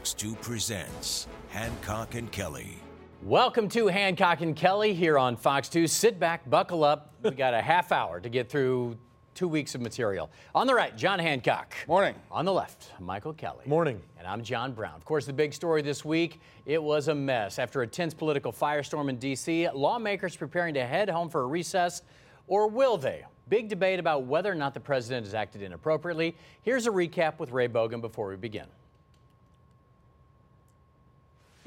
Fox 2 presents Hancock and Kelley. Welcome to Hancock and Kelley here on Fox 2. Sit back, buckle up. We got a half hour to get through two weeks of material. On the right, John Hancock. Morning. On the left, Michael Kelley. Morning. And I'm John Brown. Of course, the big story this week it was a mess. After a tense political firestorm in D.C., lawmakers preparing to head home for a recess, or will they? Big debate about whether or not the president has acted inappropriately. Here's a recap with Ray Bogan before we begin.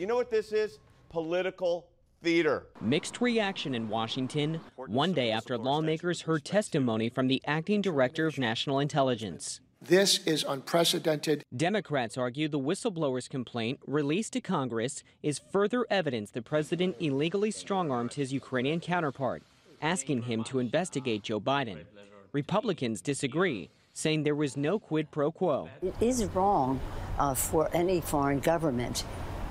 You know what this is? Political theater. Mixed reaction in Washington one day after lawmakers heard testimony from the acting director of national intelligence. This is unprecedented. Democrats argue the whistleblower's complaint, released to Congress, is further evidence the president illegally strong armed his Ukrainian counterpart, asking him to investigate Joe Biden. Republicans disagree, saying there was no quid pro quo. It is wrong uh, for any foreign government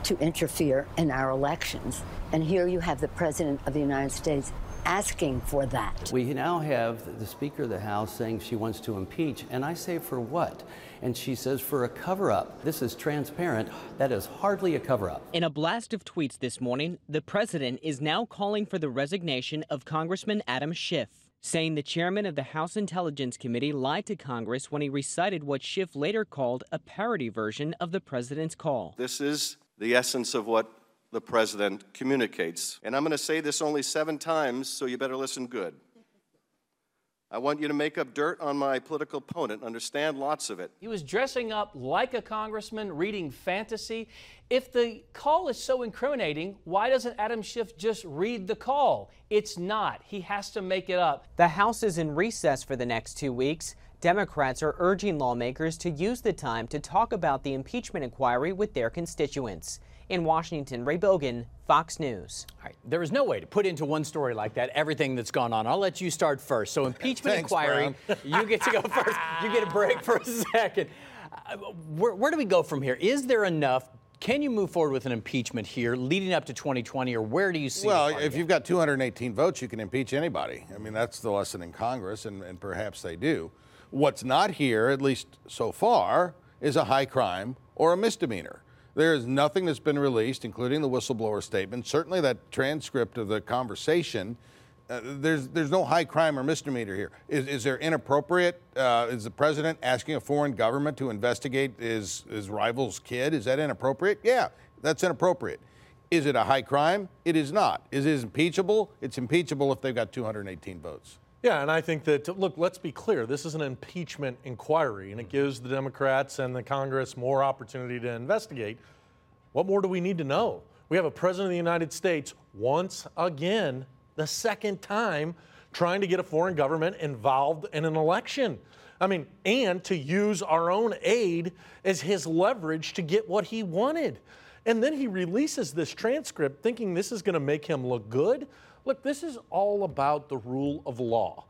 to interfere in our elections. And here you have the President of the United States asking for that. We now have the Speaker of the House saying she wants to impeach, and I say for what? And she says for a cover up. This is transparent. That is hardly a cover up. In a blast of tweets this morning, the President is now calling for the resignation of Congressman Adam Schiff. Saying the chairman of the House Intelligence Committee lied to Congress when he recited what Schiff later called a parody version of the president's call. This is the essence of what the president communicates. And I'm going to say this only seven times, so you better listen good. I want you to make up dirt on my political opponent, understand lots of it. He was dressing up like a congressman, reading fantasy. If the call is so incriminating, why doesn't Adam Schiff just read the call? It's not. He has to make it up. The House is in recess for the next two weeks. Democrats are urging lawmakers to use the time to talk about the impeachment inquiry with their constituents. In Washington, Ray Bogan, Fox News. All right, there is no way to put into one story like that everything that's gone on. I'll let you start first. So, impeachment Thanks, inquiry, you get to go first. You get a break for a second. Uh, where, where do we go from here? Is there enough? Can you move forward with an impeachment here leading up to 2020, or where do you see? Well, if you've got 218 votes, you can impeach anybody. I mean, that's the lesson in Congress, and, and perhaps they do. What's not here, at least so far, is a high crime or a misdemeanor. There is nothing that's been released, including the whistleblower statement. Certainly, that transcript of the conversation. Uh, there's there's no high crime or misdemeanor here. Is, is there inappropriate? Uh, is the president asking a foreign government to investigate his his rival's kid? Is that inappropriate? Yeah, that's inappropriate. Is it a high crime? It is not. Is it impeachable? It's impeachable if they've got 218 votes. Yeah, and I think that, look, let's be clear. This is an impeachment inquiry, and it mm-hmm. gives the Democrats and the Congress more opportunity to investigate. What more do we need to know? We have a president of the United States once again, the second time, trying to get a foreign government involved in an election. I mean, and to use our own aid as his leverage to get what he wanted. And then he releases this transcript thinking this is going to make him look good. Look, this is all about the rule of law.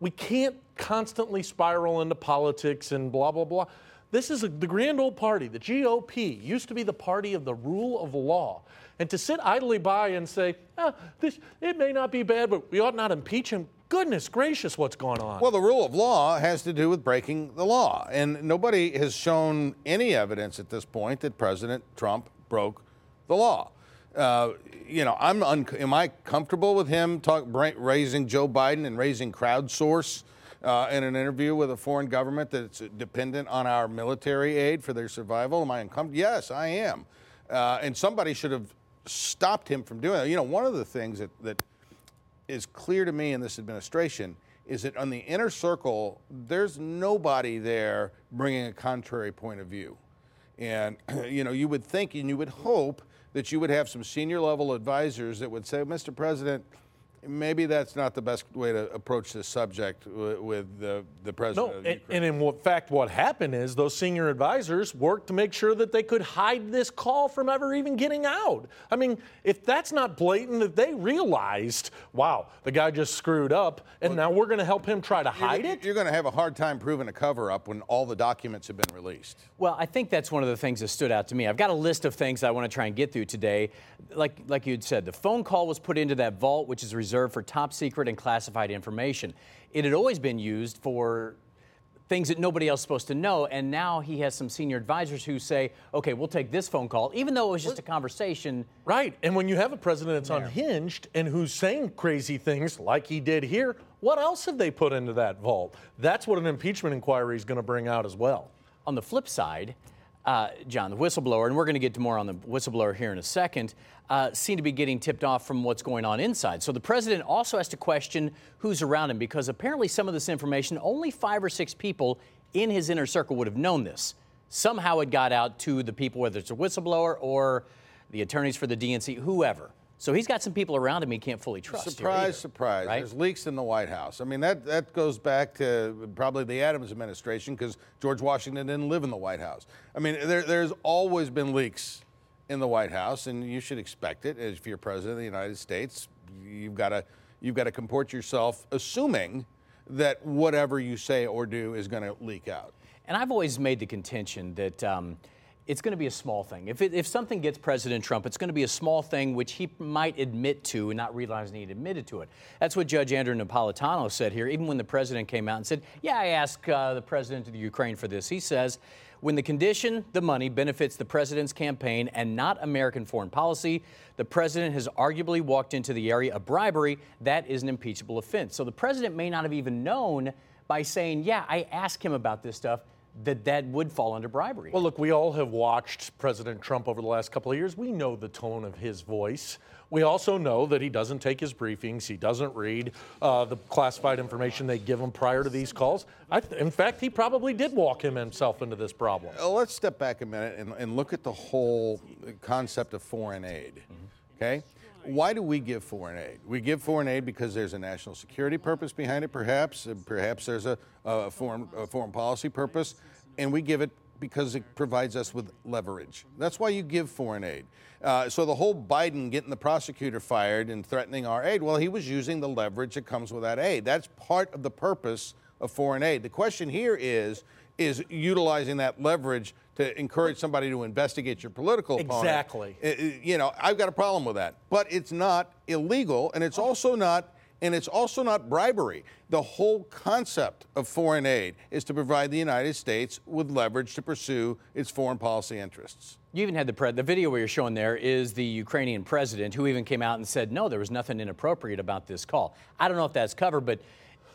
We can't constantly spiral into politics and blah, blah, blah. This is a, the grand old party, the GOP, used to be the party of the rule of law. And to sit idly by and say, ah, this, it may not be bad, but we ought not impeach him, goodness gracious, what's going on? Well, the rule of law has to do with breaking the law. And nobody has shown any evidence at this point that President Trump broke the law. Uh, you know, I'm un- am I comfortable with him talk, raising Joe Biden and raising CrowdStrike uh, in an interview with a foreign government that's dependent on our military aid for their survival? Am I uncomfortable? Yes, I am. Uh, and somebody should have stopped him from doing that. You know, one of the things that, that is clear to me in this administration is that on the inner circle, there's nobody there bringing a contrary point of view. And, you know, you would think and you would hope that you would have some senior level advisors that would say, Mr. President, maybe that's not the best way to approach this subject with, with the, the president. No, of and, Ukraine. and in what- fact, what happened is those senior advisors worked to make sure that they could hide this call from ever even getting out. I mean, if that's not blatant, that they realized, wow, the guy just screwed up, and now we're going to help him try to hide you're, it. You're going to have a hard time proving a cover up when all the documents have been released. Well, I think that's one of the things that stood out to me. I've got a list of things I want to try and get through today. Like, like you'd said, the phone call was put into that vault, which is reserved for top secret and classified information. It had always been used for things that nobody else is supposed to know, and now he has some senior advisors who say, okay, we'll take this phone call, even though it was just a conversation. Right. And when you have a president that's unhinged and who's saying crazy things like he did here, what else have they put into that vault? That's what an impeachment inquiry is going to bring out as well. On the flip side, uh, John, the whistleblower, and we're going to get to more on the whistleblower here in a second, uh, seem to be getting tipped off from what's going on inside. So the president also has to question who's around him because apparently some of this information, only five or six people in his inner circle would have known this. Somehow it got out to the people, whether it's a whistleblower or the attorneys for the DNC, whoever. So he's got some people around him he can't fully trust. Surprise, either, surprise. right? There's leaks in the White House. I mean, that, that goes back to probably the Adams administration because George Washington didn't live in the White House. I mean, there, there's always been leaks in the White House, and you should expect it. If you're president of the United States, you've got to you've got to comport yourself assuming that whatever you say or do is going to leak out. And I've always made the contention that um, it's going to be a small thing. If, it, if something gets President Trump, it's going to be a small thing which he might admit to and not realizing he admitted to it. That's what Judge Andrew Napolitano said here, even when the president came out and said, Yeah, I asked uh, the president of the Ukraine for this. He says, when the condition, the money, benefits the president's campaign and not American foreign policy, the president has arguably walked into the area of bribery. That is an impeachable offense. So the president may not have even known by saying, Yeah, I asked him about this stuff that that would fall under bribery. Well, look, we all have watched President Trump over the last couple of years. We know the tone of his voice. We also know that he doesn't take his briefings. He doesn't read uh, the classified information they give him prior to these calls. I th- in fact, he probably did walk him himself into this problem. Uh, let's step back a minute and, and look at the whole concept of foreign aid. Okay? Why do we give foreign aid? We give foreign aid because there's a national security purpose behind it, perhaps. Perhaps there's a, a, foreign, a foreign policy purpose. And we give it because it provides us with leverage. That's why you give foreign aid. Uh, so the whole Biden getting the prosecutor fired and threatening our aid, well, he was using the leverage that comes with that aid. That's part of the purpose of foreign aid. The question here is, is utilizing that leverage to encourage somebody to investigate your political opponent. Exactly. You know, I've got a problem with that. But it's not illegal, and it's also not and it's also not bribery. The whole concept of foreign aid is to provide the United States with leverage to pursue its foreign policy interests. You even had the pre- the video where you're showing there is the Ukrainian president who even came out and said no, there was nothing inappropriate about this call. I don't know if that's covered, but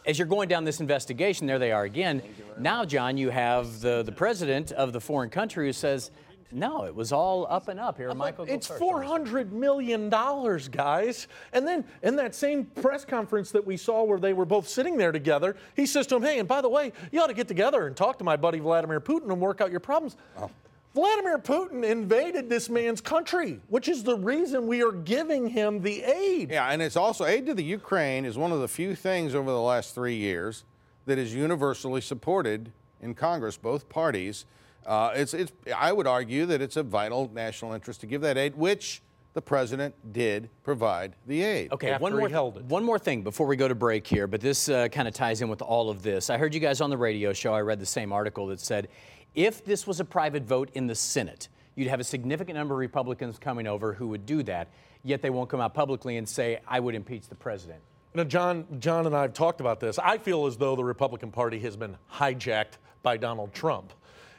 as you're going down this investigation, there they are again. Now, John, you have the, the president of the foreign country who says, no, it was all up and up here. Michael, go It's four hundred million dollars, guys. And then in that same press conference that we saw where they were both sitting there together, he says to him, "Hey, and by the way, you ought to get together and talk to my buddy Vladimir Putin and work out your problems." Oh. Vladimir Putin invaded this man's country, which is the reason we are giving him the aid. Yeah, and it's also aid to the Ukraine is one of the few things over the last three years that is universally supported in Congress, both parties. Uh, it's, it's, I would argue that it's a vital national interest to give that aid, which the president did provide the aid. Okay, After one he more, held it. one more thing before we go to break here, but this uh, kind of ties in with all of this. I heard you guys on the radio show. I read the same article that said if this was a private vote in the Senate, you'd have a significant number of Republicans coming over who would do that, yet they won't come out publicly and say, I would impeach the president. Know, John, John and I have talked about this. I feel as though the Republican Party has been hijacked by Donald Trump.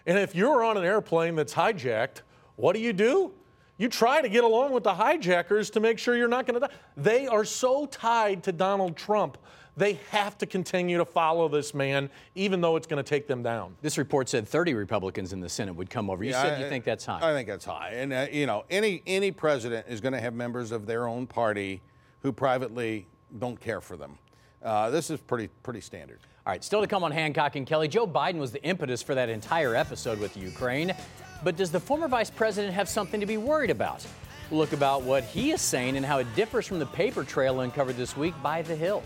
And if you're on an airplane that's hijacked, what do you do? You try to get along with the hijackers to make sure you're not going to die. They are so tied to Donald Trump. They have to continue to follow this man, even though it's going to take them down. This report said 30 Republicans in the Senate would come over. You Yeah, said I- you think that's high. I think that's high. And, uh, you know, any, any president is going to have members of their own party who privately don't care for them. Uh, this is pretty, pretty standard. All right, still to come on Hancock and Kelley. Joe Biden was the impetus for that entire episode with Ukraine. But does the former vice president have something to be worried about? Look about what he is saying and how it differs from the paper trail uncovered this week by The Hill.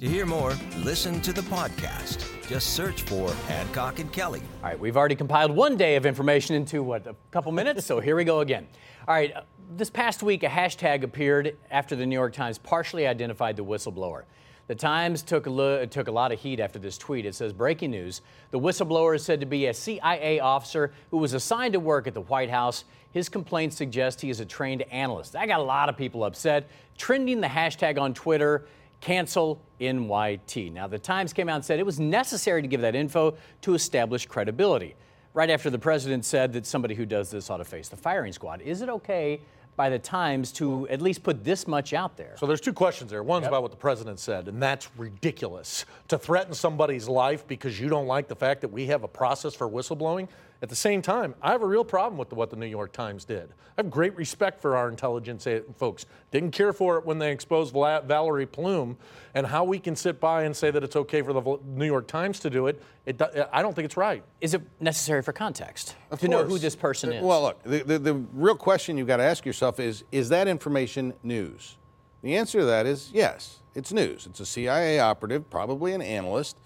To hear more, listen to the podcast. Just search for Hancock and Kelley. All right, we've already compiled one day of information into what, a couple minutes? so here we go again. All right, uh, this past week, a hashtag appeared after the New York Times partially identified the whistleblower. The Times took a, lo- took a lot of heat after this tweet. It says, Breaking news the whistleblower is said to be a CIA officer who was assigned to work at the White House. His complaints suggest he is a trained analyst. That got a lot of people upset, trending the hashtag on Twitter cancel NYT. Now, the Times came out and said it was necessary to give that info to establish credibility. Right after the president said that somebody who does this ought to face the firing squad. Is it okay by the Times to at least put this much out there? So there's two questions there. One's about what the president said, and that's ridiculous. To threaten somebody's life because you don't like the fact that we have a process for whistleblowing. At the same time, I have a real problem with the, what the New York Times did. I have great respect for our intelligence eh, folks. Didn't care for it when they exposed Vala- Valerie Plame, and how we can sit by and say that it's okay for the New York Times to do it. it eh, I don't think it's right. Is it necessary for context Of to know who this person eh, is? Well, look, the, the, the real question you've got to ask yourself is is that information news? The answer to that is yes, it's news. It's a CIA operative, probably an analyst,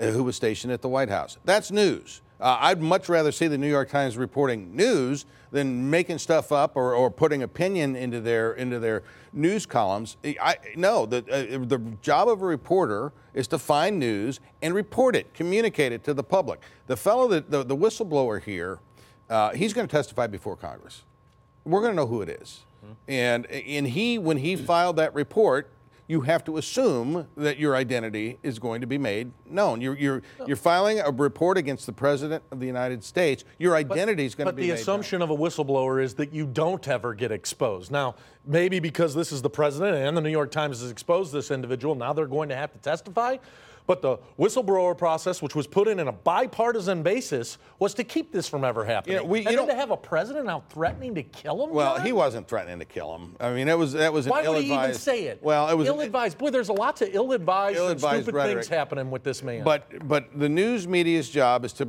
uh, who was stationed at the White House. That's news. Uh, I'd much rather see the New York Times reporting news than making stuff up or, or putting opinion into their into their news columns. I no, the uh, the job of a reporter is to find news and report it, communicate it to the public. The fellow that the, the whistleblower here, uh, he's going to testify before Congress. We're going to know who it is. And and he when he filed that report, you have to assume that your identity is going to be made known. You're you're you're filing a report against the president of the United States. Your identity is going to be made known. But the assumption of a whistleblower is that you don't ever get exposed. Now, maybe because this is the president and the New York Times has exposed this individual, now they're going to have to testify. But the whistleblower process, which was put in on a bipartisan basis, was to keep this from ever happening. You know, we- you and then to have a president out threatening to kill him. Well, John? he wasn't threatening to kill him. I mean, that was that was an Why would ill-advised. he even say it? Well, it was ill-advised. Boy, there's a lot of ill-advised, and Ill-advised stupid rhetoric. things happening with this man. But but the news media's job is to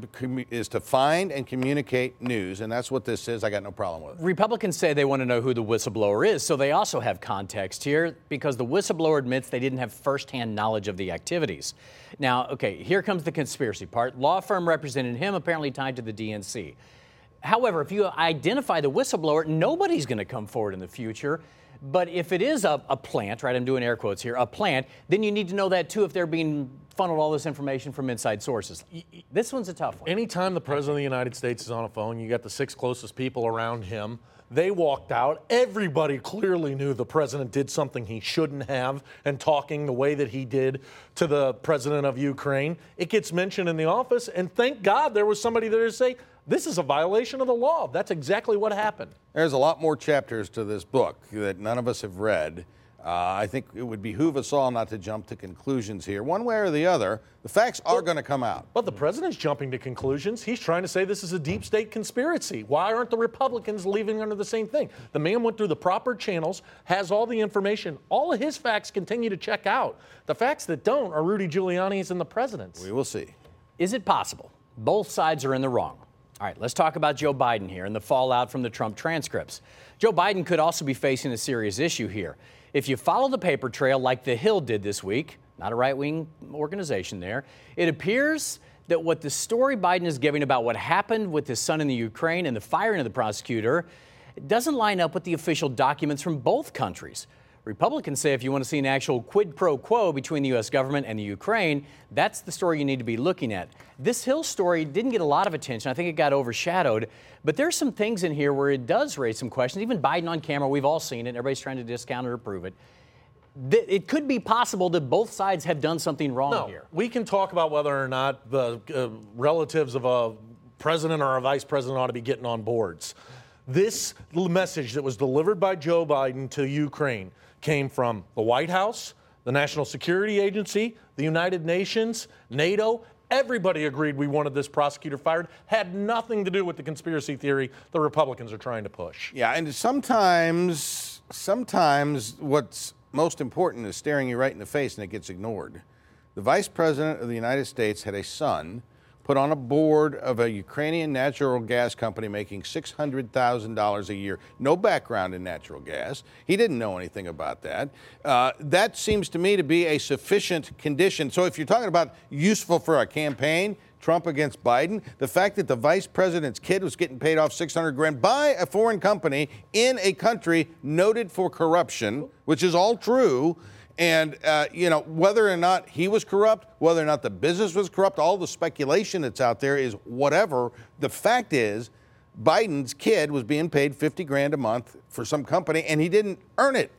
is to find and communicate news, and that's what this is. I got no problem with it. Republicans say they want to know who the whistleblower is, so they also have context here because the whistleblower admits they didn't have firsthand knowledge of the activities. Now, okay, here comes the conspiracy part. Law firm represented him, apparently tied to the DNC. However, if you identify the whistleblower, nobody's going to come forward in the future. But if it is a, a plant, right, I'm doing air quotes here, a plant, then you need to know that too if they're being funneled all this information from inside sources. This one's a tough one. Anytime the president of the United States is on a phone, you got the six closest people around him. They walked out. Everybody clearly knew the president did something he shouldn't have, and talking the way that he did to the president of Ukraine. It gets mentioned in the office, and thank God there was somebody there to say, This is a violation of the law. That's exactly what happened. There's a lot more chapters to this book that none of us have read. Uh, I think it would behoove us all not to jump to conclusions here, one way or the other. The facts are going to come out. But the president's jumping to conclusions. He's trying to say this is a deep state conspiracy. Why aren't the Republicans leaving under the same thing? The man went through the proper channels, has all the information. All of his facts continue to check out. The facts that don't are Rudy Giuliani's and the president's. We will see. Is it possible? Both sides are in the wrong. All right, let's talk about Joe Biden here and the fallout from the Trump transcripts. Joe Biden could also be facing a serious issue here. If you follow the paper trail like The Hill did this week, not a right wing organization there, it appears that what the story Biden is giving about what happened with his son in the Ukraine and the firing of the prosecutor doesn't line up with the official documents from both countries. Republicans say if you want to see an actual quid pro quo between the U.S. government and the Ukraine, that's the story you need to be looking at. This Hill story didn't get a lot of attention. I think it got overshadowed. But there's some things in here where it does raise some questions. Even Biden on camera, we've all seen it. Everybody's trying to discount it or prove it. It could be possible that both sides have done something wrong No, here. we can talk about whether or not the uh, relatives of a president or a vice president ought to be getting on boards. This message that was delivered by Joe Biden to Ukraine came from the White House, the National Security Agency, the United Nations, NATO. Everybody agreed we wanted this prosecutor fired. Had nothing to do with the conspiracy theory the Republicans are trying to push. Yeah, and sometimes sometimes what's most important is staring you right in the face and it gets ignored. The vice president of the United States had a son put on a board of a Ukrainian natural gas company making $600,000 a year. No background in natural gas. He didn't know anything about that. Uh, that seems to me to be a sufficient condition. So if you're talking about useful for a campaign, Trump against Biden, the fact that the vice president's kid was getting paid off 600 grand by a foreign company in a country noted for corruption, which is all true, and, uh, you know, whether or not he was corrupt, whether or not the business was corrupt, all the speculation that's out there is whatever. The fact is, Biden's kid was being paid 50 grand a month for some company and he didn't earn it.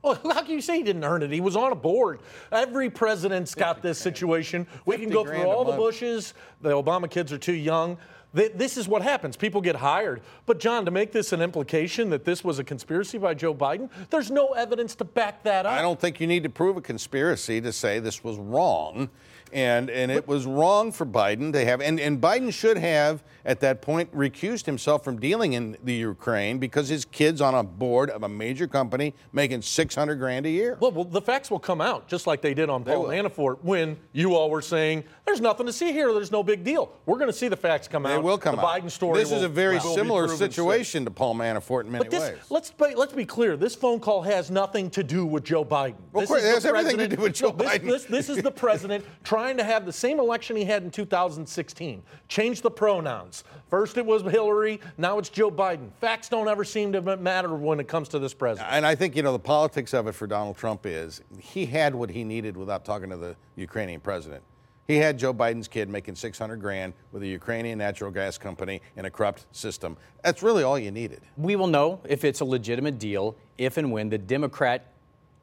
Well, how can you say he didn't earn it? He was on a board. Every president's got this situation. We can go through all the Bushes. The Obama kids are too young. This is what happens. People get hired. But, John, to make this an implication that this was a conspiracy by Joe Biden, there's no evidence to back that up. I don't think you need to prove a conspiracy to say this was wrong and and it was wrong for Biden to have and, and Biden should have at that point recused himself from dealing in the Ukraine because his kid's on a board of a major company making 600 grand a year. Well, well the facts will come out just like they did on Paul oh, Manafort when you all were saying there's nothing to see here, there's no big deal. We're going to see the facts come they out. They will come the out. Biden story. This will, is a very will similar situation to Paul Manafort in many but this, ways. Let's let's be clear. This phone call has nothing to do with Joe Biden. Well, this of course, it has everything to do with Joe Biden. This, this, this is the president trying to have the same election he had in 2016. Change the pronouns. First it was Hillary, now it's Joe Biden. Facts don't ever seem to matter when it comes to this president. And I think, you know, the politics of it for Donald Trump is he had what he needed without talking to the Ukrainian president. He had Joe Biden's kid making 600 grand with a Ukrainian natural gas company in a corrupt system. That's really all you needed. We will know if it's a legitimate deal if and when the Democrat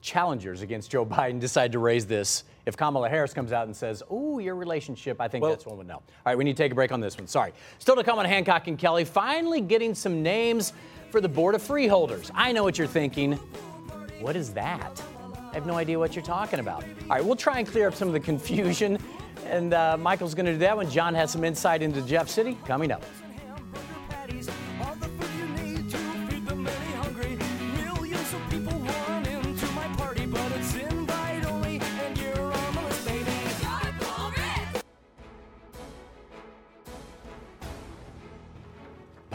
challengers against Joe Biden decide to raise this. If Kamala Harris comes out and says, "Oh, your relationship," I think well, that's one would know. All right, we need to take a break on this one. Sorry. Still to come on Hancock and Kelley. Finally, getting some names for the board of freeholders. I know what you're thinking. What is that? I have no idea what you're talking about. All right, we'll try and clear up some of the confusion, and uh, Michael's going to do that when John has some insight into Jeff City coming up.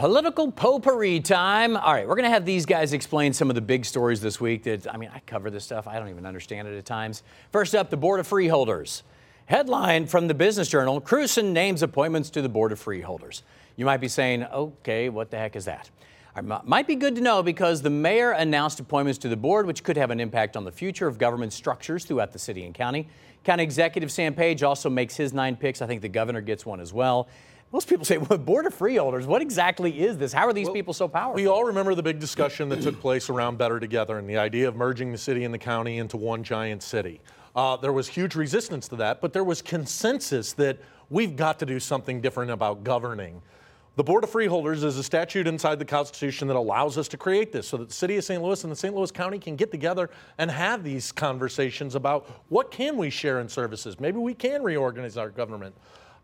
Political potpourri time. All right, we're going to have these guys explain some of the big stories this week that, I mean, I cover this stuff. I don't even understand it at times. First up, the Board of Freeholders. Headline from the Business Journal Krewson names appointments to the Board of Freeholders. You might be saying, okay, what the heck is that? It might be good to know because the mayor announced appointments to the board, which could have an impact on the future of government structures throughout the city and county. County Executive Sam Page also makes his nine picks. I think the governor gets one as well. Most people say, well, Board of Freeholders, what exactly is this? How are these well, people so powerful? We all remember the big discussion that took place around Better Together and the idea of merging the city and the county into one giant city. Uh, there was huge resistance to that, but there was consensus that we've got to do something different about governing. The Board of Freeholders is a statute inside the Constitution that allows us to create this so that the city of St. Louis and the St. Louis County can get together and have these conversations about what can we share in services. Maybe we can reorganize our government.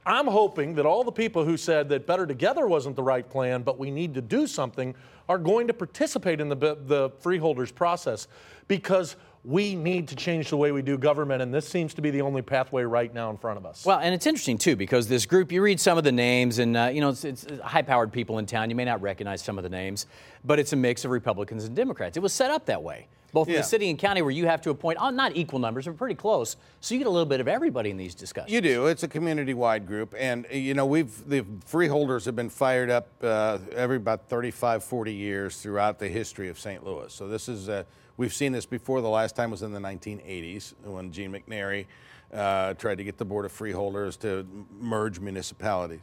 I'm hoping that all the people who said that Better Together wasn't the right plan, but we need to do something, are going to participate in the, the freeholders process because we need to change the way we do government, and this seems to be the only pathway right now in front of us. Well, and it's interesting too because this group, you read some of the names, and uh, you know it's, it's high-powered people in town. You may not recognize some of the names, but it's a mix of Republicans and Democrats. It was set up that way both yeah. in the city and county where you have to appoint, oh, not equal numbers, but pretty close. So you get a little bit of everybody in these discussions. You do. It's a community-wide group, and you know we've the freeholders have been fired up uh, every about 35, 40 years throughout the history of St. Louis. So this is uh, we've seen this before. The last time was in the 1980s when Gene McNary uh, tried to get the board of freeholders to merge municipalities.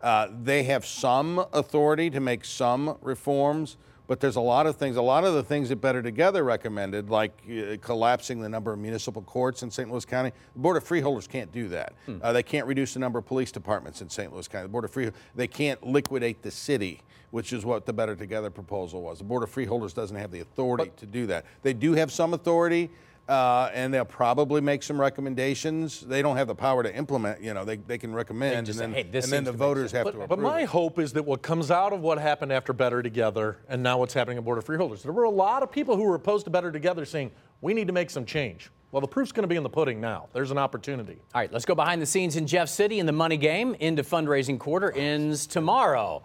Uh, they have some authority to make some reforms but there's a lot of things, a lot of the things that Better Together recommended, like uh, collapsing the number of municipal courts in St. Louis County. The Board of Freeholders can't do that. Hmm. Uh, they can't reduce the number of police departments in St. Louis County. The Board of Freeholders, they can't liquidate the city, which is what the Better Together proposal was. The Board of Freeholders doesn't have the authority but, to do that. They do have some authority Uh, and they'll probably make some recommendations. They don't have the power to implement. You know, they, they can recommend, just and say, then, "Hey, and then the voters have to But, approve. but my it. hope is that what comes out of what happened after Better Together and now what's happening at Board of Freeholders, there were a lot of people who were opposed to Better Together saying, we need to make some change. Well, the proof's going to be in the pudding now. There's an opportunity. All right, let's go behind the scenes in Jeff City in the money game. Into fundraising quarter ends tomorrow.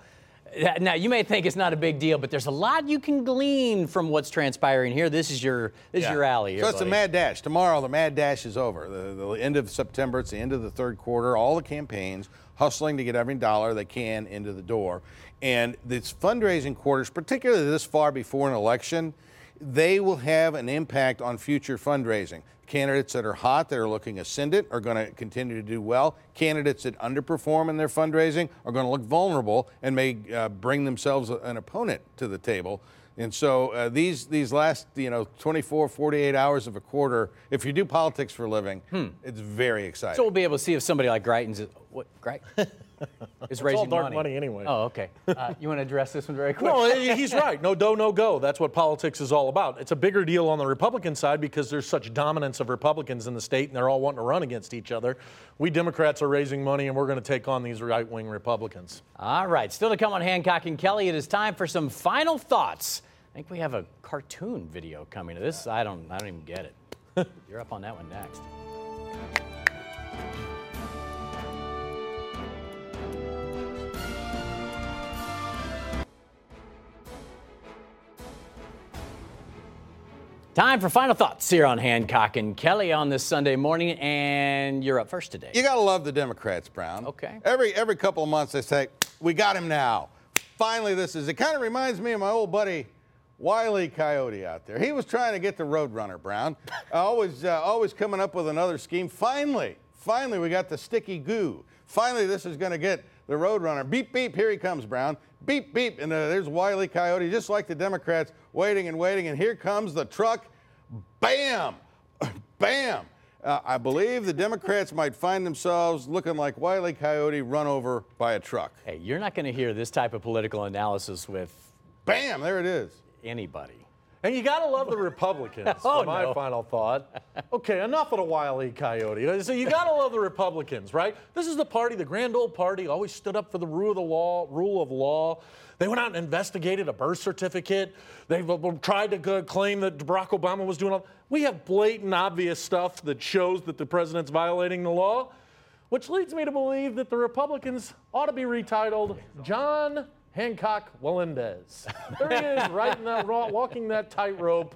Now you may think it's not a big deal, but there's a lot you can glean from what's transpiring here. This is your this is your alley. Here, So it's the buddy. mad dash. Tomorrow, the mad dash is over. The, the end of September, it's the end of the third quarter. All the campaigns hustling to get every dollar they can into the door. And this fundraising quarters, particularly this far before an election, they will have an impact on future fundraising. Candidates that are hot, that are looking ascendant, are going to continue to do well. Candidates that underperform in their fundraising are going to look vulnerable and may uh, bring themselves an opponent to the table. And so uh, these these last you know 24, 48 hours of a quarter, if you do politics for a living, it's very exciting. So we'll be able to see if somebody like Greitens, what Greit, is raising all dark money. money anyway. Oh, okay. Uh, you want to address this one very quick? No, he's right. No do, no go. That's what politics is all about. It's a bigger deal on the Republican side because there's such dominance of Republicans in the state and they're all wanting to run against each other. We Democrats are raising money and we're going to take on these right wing Republicans. All right, still to come on Hancock and Kelley. It is time for some final thoughts. I think we have a cartoon video coming to this. I don't, I don't even get it. You're up on that one next. Time for final thoughts here on Hancock and Kelley on this Sunday morning, and you're up first today. You gotta love the Democrats, Brown. Okay. Every every couple of months they say, "We got him now." Finally, this is. It kind of reminds me of my old buddy Wiley Coyote out there. He was trying to get the Roadrunner, Brown. always uh, always coming up with another scheme. Finally, finally, we got the sticky goo. Finally, this is going to get the Roadrunner. Beep beep, here he comes, Brown. Beep beep, and uh, there's Wiley Coyote, just like the Democrats, waiting and waiting, and here comes the truck. Bam! Bam! Uh, I believe the Democrats might find themselves looking like Wiley Coyote run over by a truck. Hey, you're not going to hear this type of political analysis with Bam! There it is. anybody. And you got to love the Republicans. Oh, for my no. final thought. Okay, enough of the Wile E. Coyote. Uh, so you got to love the Republicans, right? This is the party, the grand old party, always stood up for the rule of the law, rule of law. They went out and investigated a birth certificate. They tried to claim that Barack Obama was doing all. We have blatant, obvious stuff that shows that the president's violating the law, which leads me to believe that the Republicans ought to be retitled John Hancock Melendez. There he is, right in that raw, walking that tightrope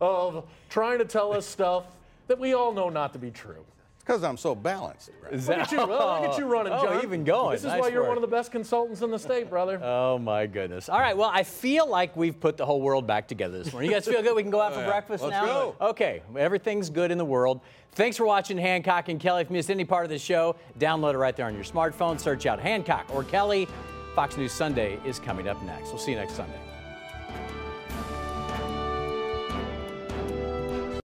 of trying to tell us stuff that we all know not to be true. It's because I'm so balanced. Brad. Is Look at you, well, look at you oh, running, Oh, John. even going. This is Nice why you're work. one of the best consultants in the state, brother. Oh my goodness. All right. Well, I feel like we've put the whole world back together this morning. You guys feel good? We can go out for oh, breakfast Let's now? go. Okay. Everything's good in the world. Thanks for watching Hancock and Kelley. If you missed any part of the show, download it right there on your smartphone. Search out Hancock or Kelley. Fox News Sunday is coming up next. We'll see you next Sunday.